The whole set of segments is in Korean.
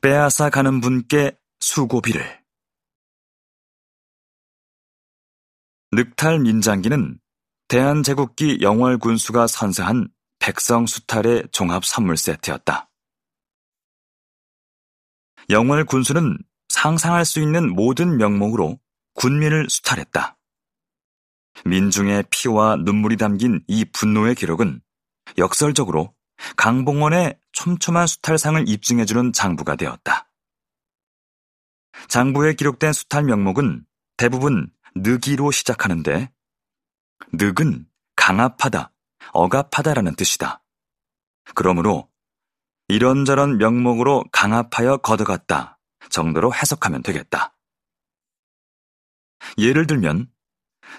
빼앗아 가는 분께 수고비를. 늑탈 민장기는 대한제국기 영월 군수가 선사한 백성 수탈의 종합 선물 세트였다. 영월 군수는 상상할 수 있는 모든 명목으로 군민을 수탈했다. 민중의 피와 눈물이 담긴 이 분노의 기록은 역설적으로 강봉원의 촘촘한 수탈상을 입증해주는 장부가 되었다. 장부에 기록된 수탈 명목은 대부분 늑이로 시작하는데 늑은 강압하다, 억압하다라는 뜻이다. 그러므로 이런저런 명목으로 강압하여 걷어갔다 정도로 해석하면 되겠다. 예를 들면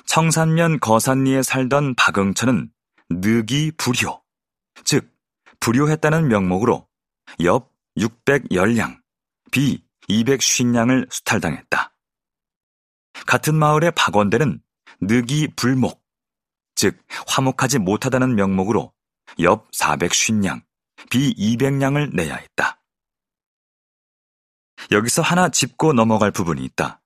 청산면 거산리에 살던 박응천은 늑이 불효, 즉 불효했다는 명목으로 옆 610량, 비 250량을 수탈당했다. 같은 마을의 박원대는 늑이 불목, 즉 화목하지 못하다는 명목으로 옆 450량, 비 200량을 내야 했다. 여기서 하나 짚고 넘어갈 부분이 있다.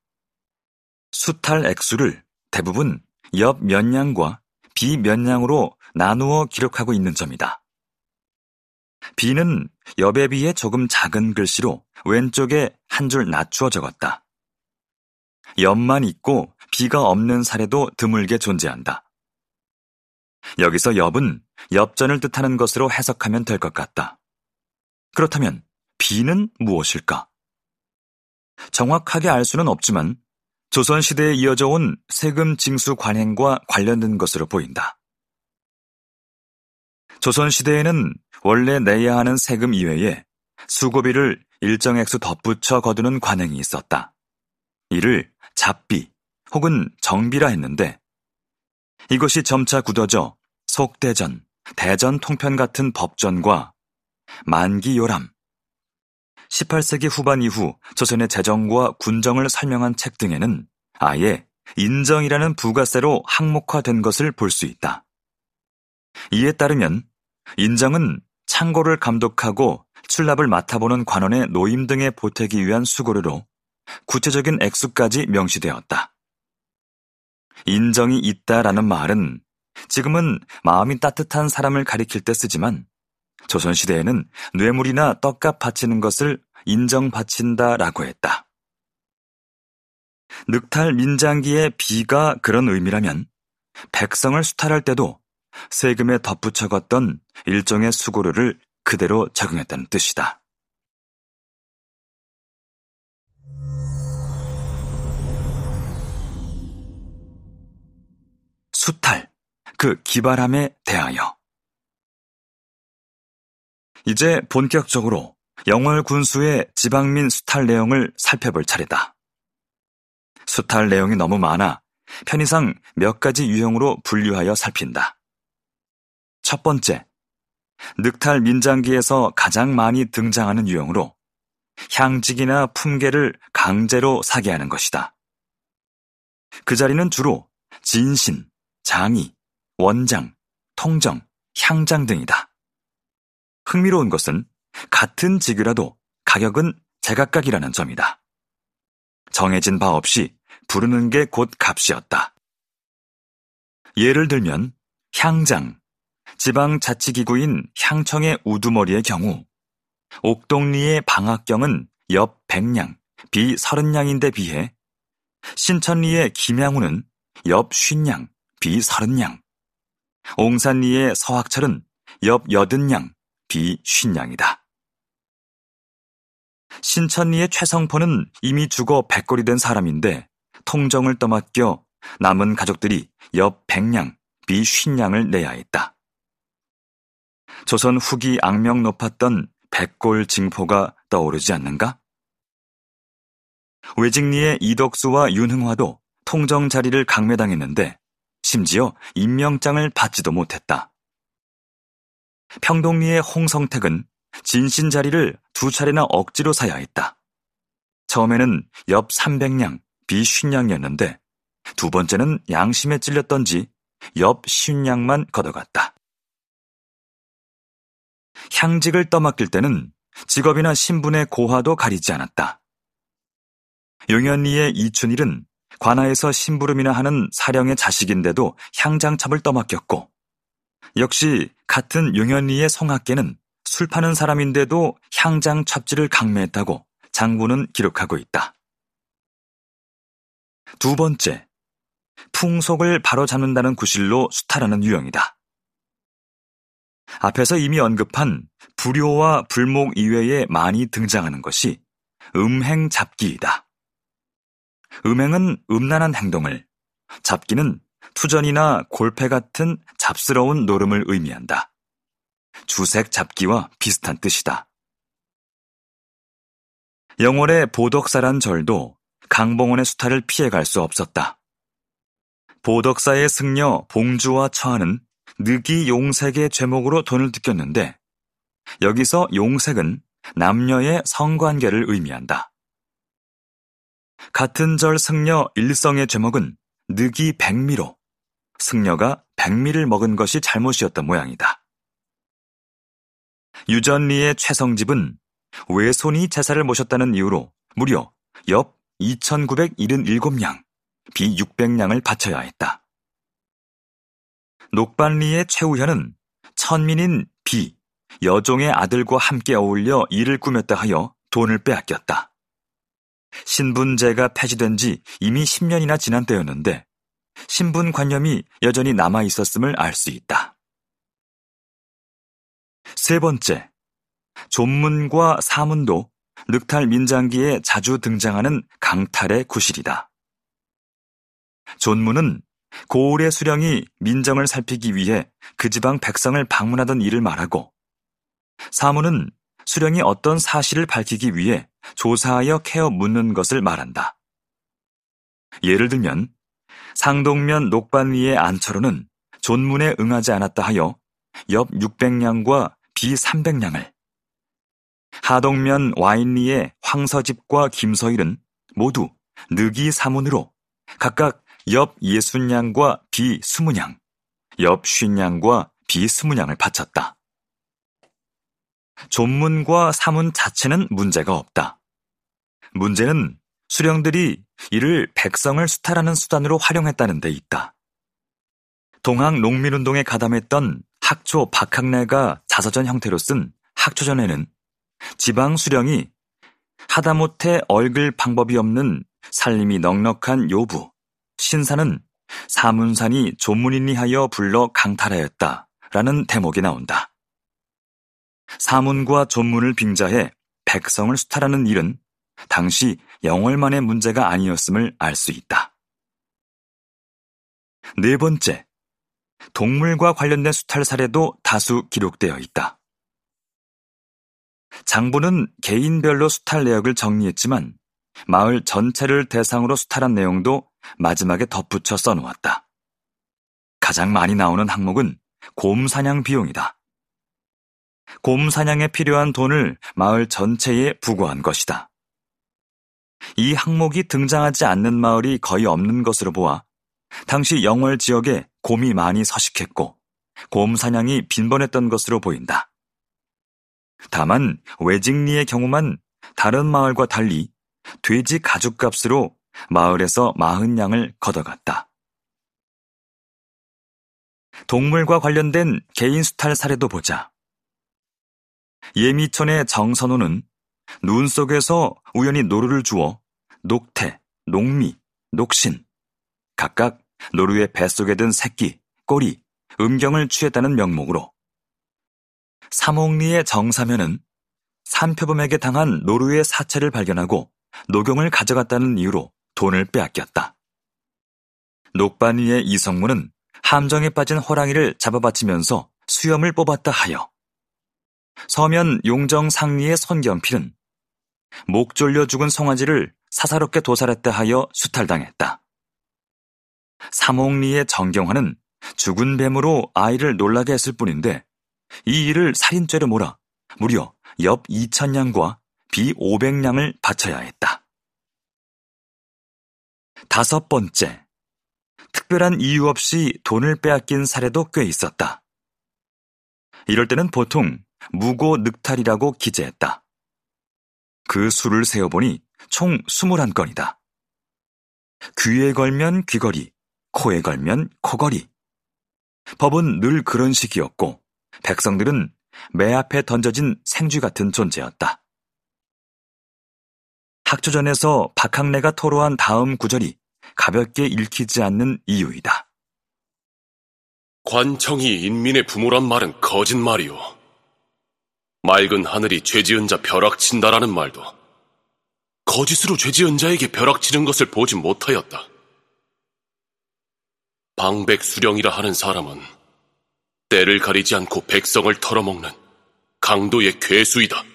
수탈 액수를 대부분 옆 면량과 비 면량으로 나누어 기록하고 있는 점이다. 비는 옆에 비해 조금 작은 글씨로 왼쪽에 한 줄 낮추어 적었다. 옆만 있고 비가 없는 사례도 드물게 존재한다. 여기서 옆은 엽전을 뜻하는 것으로 해석하면 될 것 같다. 그렇다면 비는 무엇일까? 정확하게 알 수는 없지만 조선시대에 이어져 온 세금 징수 관행과 관련된 것으로 보인다. 조선시대에는 원래 내야 하는 세금 이외에 수고비를 일정 액수 덧붙여 거두는 관행이 있었다. 이를 잡비 혹은 정비라 했는데 이것이 점차 굳어져 속대전, 대전 통편 같은 법전과 만기 요람, 18세기 후반 이후 조선의 재정과 군정을 설명한 책 등에는 아예 인정이라는 부가세로 항목화된 것을 볼 수 있다. 이에 따르면 인정은 창고를 감독하고 출납을 맡아보는 관원의 노임 등에 보태기 위한 수고료로 구체적인 액수까지 명시되었다. 인정이 있다라는 말은 지금은 마음이 따뜻한 사람을 가리킬 때 쓰지만 조선시대에는 뇌물이나 떡값 바치는 것을 인정 바친다라고 했다. 늑탈 민장기의 비가 그런 의미라면 백성을 수탈할 때도 세금에 덧붙여 걷던 일종의 수고료를 그대로 적용했다는 뜻이다. 수탈, 그 기발함에 대하여. 이제 본격적으로 영월 군수의 지방민 수탈 내용을 살펴볼 차례다. 수탈 내용이 너무 많아 편의상 몇 가지 유형으로 분류하여 살핀다. 첫 번째, 늑탈 민장기에서 가장 많이 등장하는 유형으로 향직이나 품계를 강제로 사게 하는 것이다. 그 자리는 주로 진신, 장이, 원장, 통정, 향장 등이다. 흥미로운 것은 같은 직유라도 가격은 제각각이라는 점이다. 정해진 바 없이 부르는 게 곧 값이었다. 예를 들면 향장, 지방자치기구인 향청의 우두머리의 경우 옥동리의 방학경은 옆 100량, 비 30량인데 비해 신천리의 김양우는 옆 50량, 비 30량, 옹산리의 서학철은 옆 80량, 비 50량이다. 신천리의 최성포는 이미 죽어 백골이 된 사람인데 통정을 떠맡겨 남은 가족들이 옆 100량, 비 50량을 내야 했다. 조선 후기 악명 높았던 백골 징포가 떠오르지 않는가? 외직리의 이덕수와 윤흥화도 통정 자리를 강매당했는데 심지어 임명장을 받지도 못했다. 평동리의 홍성택은 진신 자리를 두 차례나 억지로 사야 했다. 처음에는 옆 300량, 비 50량이었는데 두 번째는 양심에 찔렸던지 옆 50량만 걷어갔다. 향직을 떠맡길 때는 직업이나 신분의 고하도 가리지 않았다. 용현리의 이춘일은 관아에서 심부름이나 하는 사령의 자식인데도 향장첩을 떠맡겼고 역시 같은 용현리의 성학계는 술 파는 사람인데도 향장 첩지를 강매했다고 장군은 기록하고 있다. 두 번째, 풍속을 바로잡는다는 구실로 수탈하는 유형이다. 앞에서 이미 언급한 불효와 불목 이외에 많이 등장하는 것이 음행 잡기이다. 음행은 음란한 행동을, 잡기는 투전이나 골패 같은 잡스러운 노름을 의미한다. 주색 잡기와 비슷한 뜻이다. 영월의 보덕사란 절도 강봉원의 수탈을 피해갈 수 없었다. 보덕사의 승려 봉주와 처하는 느기 용색의 제목으로 돈을 뜯겼는데 여기서 용색은 남녀의 성관계를 의미한다. 같은 절 승려 일성의 제목은 느기 백미로 승려가 백미를 먹은 것이 잘못이었던 모양이다. 유전리의 최성집은 외손이 제사를 모셨다는 이유로 무려 엽 2977냥, 비 600냥을 바쳐야 했다. 녹반리의 최우현은 천민인 비, 여종의 아들과 함께 어울려 일을 꾸몄다 하여 돈을 빼앗겼다. 신분제가 폐지된 지 이미 10년이나 지난 때였는데 신분관념이 여전히 남아 있었음을 알 수 있다. 세 번째, 존문과 사문도 늑탈 민장기에 자주 등장하는 강탈의 구실이다. 존문은 고을의 수령이 민정을 살피기 위해 그 지방 백성을 방문하던 일을 말하고 사문은 수령이 어떤 사실을 밝히기 위해 조사하여 캐어 묻는 것을 말한다. 예를 들면 상동면 녹반 위의 안철호는 존문에 응하지 않았다 하여 엽 600냥과 비 300냥을 하동면 와인리의 황서집과 김서일은 모두 느기 사문으로 각각 엽 예순냥과 비 스무냥, 엽 쉰냥과 비 스무냥을 바쳤다. 존문과 사문 자체는 문제가 없다. 문제는 수령들이 이를 백성을 수탈하는 수단으로 활용했다는 데 있다. 동학 농민운동에 가담했던 학초 박학래가 자서전 형태로 쓴 학초전에는 지방 수령이 하다못해 얼글 방법이 없는 살림이 넉넉한 요부, 신사는 사문산이 조문인이 하여 불러 강탈하였다. 라는 대목이 나온다. 사문과 존문을 빙자해 백성을 수탈하는 일은 당시 영월만의 문제가 아니었음을 알 수 있다. 네 번째, 동물과 관련된 수탈 사례도 다수 기록되어 있다. 장부는 개인별로 수탈 내역을 정리했지만 마을 전체를 대상으로 수탈한 내용도 마지막에 덧붙여 써놓았다. 가장 많이 나오는 항목은 곰 사냥 비용이다. 곰 사냥에 필요한 돈을 마을 전체에 부과한 것이다. 이 항목이 등장하지 않는 마을이 거의 없는 것으로 보아 당시 영월 지역에 곰이 많이 서식했고 곰 사냥이 빈번했던 것으로 보인다. 다만 외직리의 경우만 다른 마을과 달리 돼지 가죽값으로 마을에서 마흔 양을 걷어갔다. 동물과 관련된 개인 수탈 사례도 보자. 예미천의 정선호는 눈 속에서 우연히 노루를 주어 녹태, 녹미, 녹신 각각 노루의 뱃속에 든 새끼, 꼬리, 음경을 취했다는 명목으로 사목리의 정사면은 산표범에게 당한 노루의 사체를 발견하고 녹용을 가져갔다는 이유로 돈을 빼앗겼다. 녹반위의 이성문은 함정에 빠진 호랑이를 잡아바치면서 수염을 뽑았다 하여 서면 용정 상리의 손견필은 목 졸려 죽은 송아지를 사사롭게 도살했다 하여 수탈당했다. 사목리의 정경화는 죽은 뱀으로 아이를 놀라게 했을 뿐인데 이 일을 살인죄로 몰아 무려 엽 2천냥과 비 500냥을 바쳐야 했다. 다섯 번째, 특별한 이유 없이 돈을 빼앗긴 사례도 꽤 있었다. 이럴 때는 보통 무고 늑탈이라고 기재했다. 그 수를 세어보니 총 21건이다. 귀에 걸면 귀걸이, 코에 걸면 코걸이. 법은 늘 그런 식이었고 백성들은 매 앞에 던져진 생쥐 같은 존재였다. 학조전에서 박학래가 토로한 다음 구절이 가볍게 읽히지 않는 이유이다. 관청이 인민의 부모란 말은 거짓말이오. 맑은 하늘이 죄지은 자 벼락친다라는 말도 거짓으로 죄지은 자에게 벼락치는 것을 보지 못하였다. 방백수령이라 하는 사람은 때를 가리지 않고 백성을 털어먹는 강도의 괴수이다.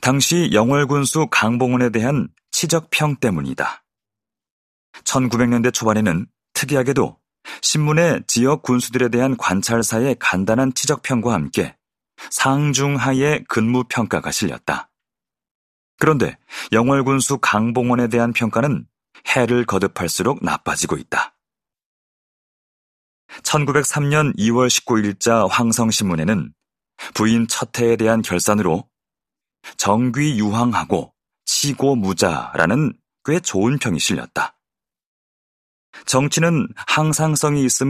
당시 영월 군수 강봉원에 대한 치적평 때문이다. 1900년대 초반에는 특이하게도 신문에 지역 군수들에 대한 관찰사의 간단한 치적평과 함께 상중하의 근무평가가 실렸다. 그런데 영월 군수 강봉원에 대한 평가는 해를 거듭할수록 나빠지고 있다. 1903년 2월 19일자 황성신문에는 부인 첫해에 대한 결산으로 정귀유황하고 치고무자라는 꽤 좋은 평이 실렸다. 정치는 항상성이 있음을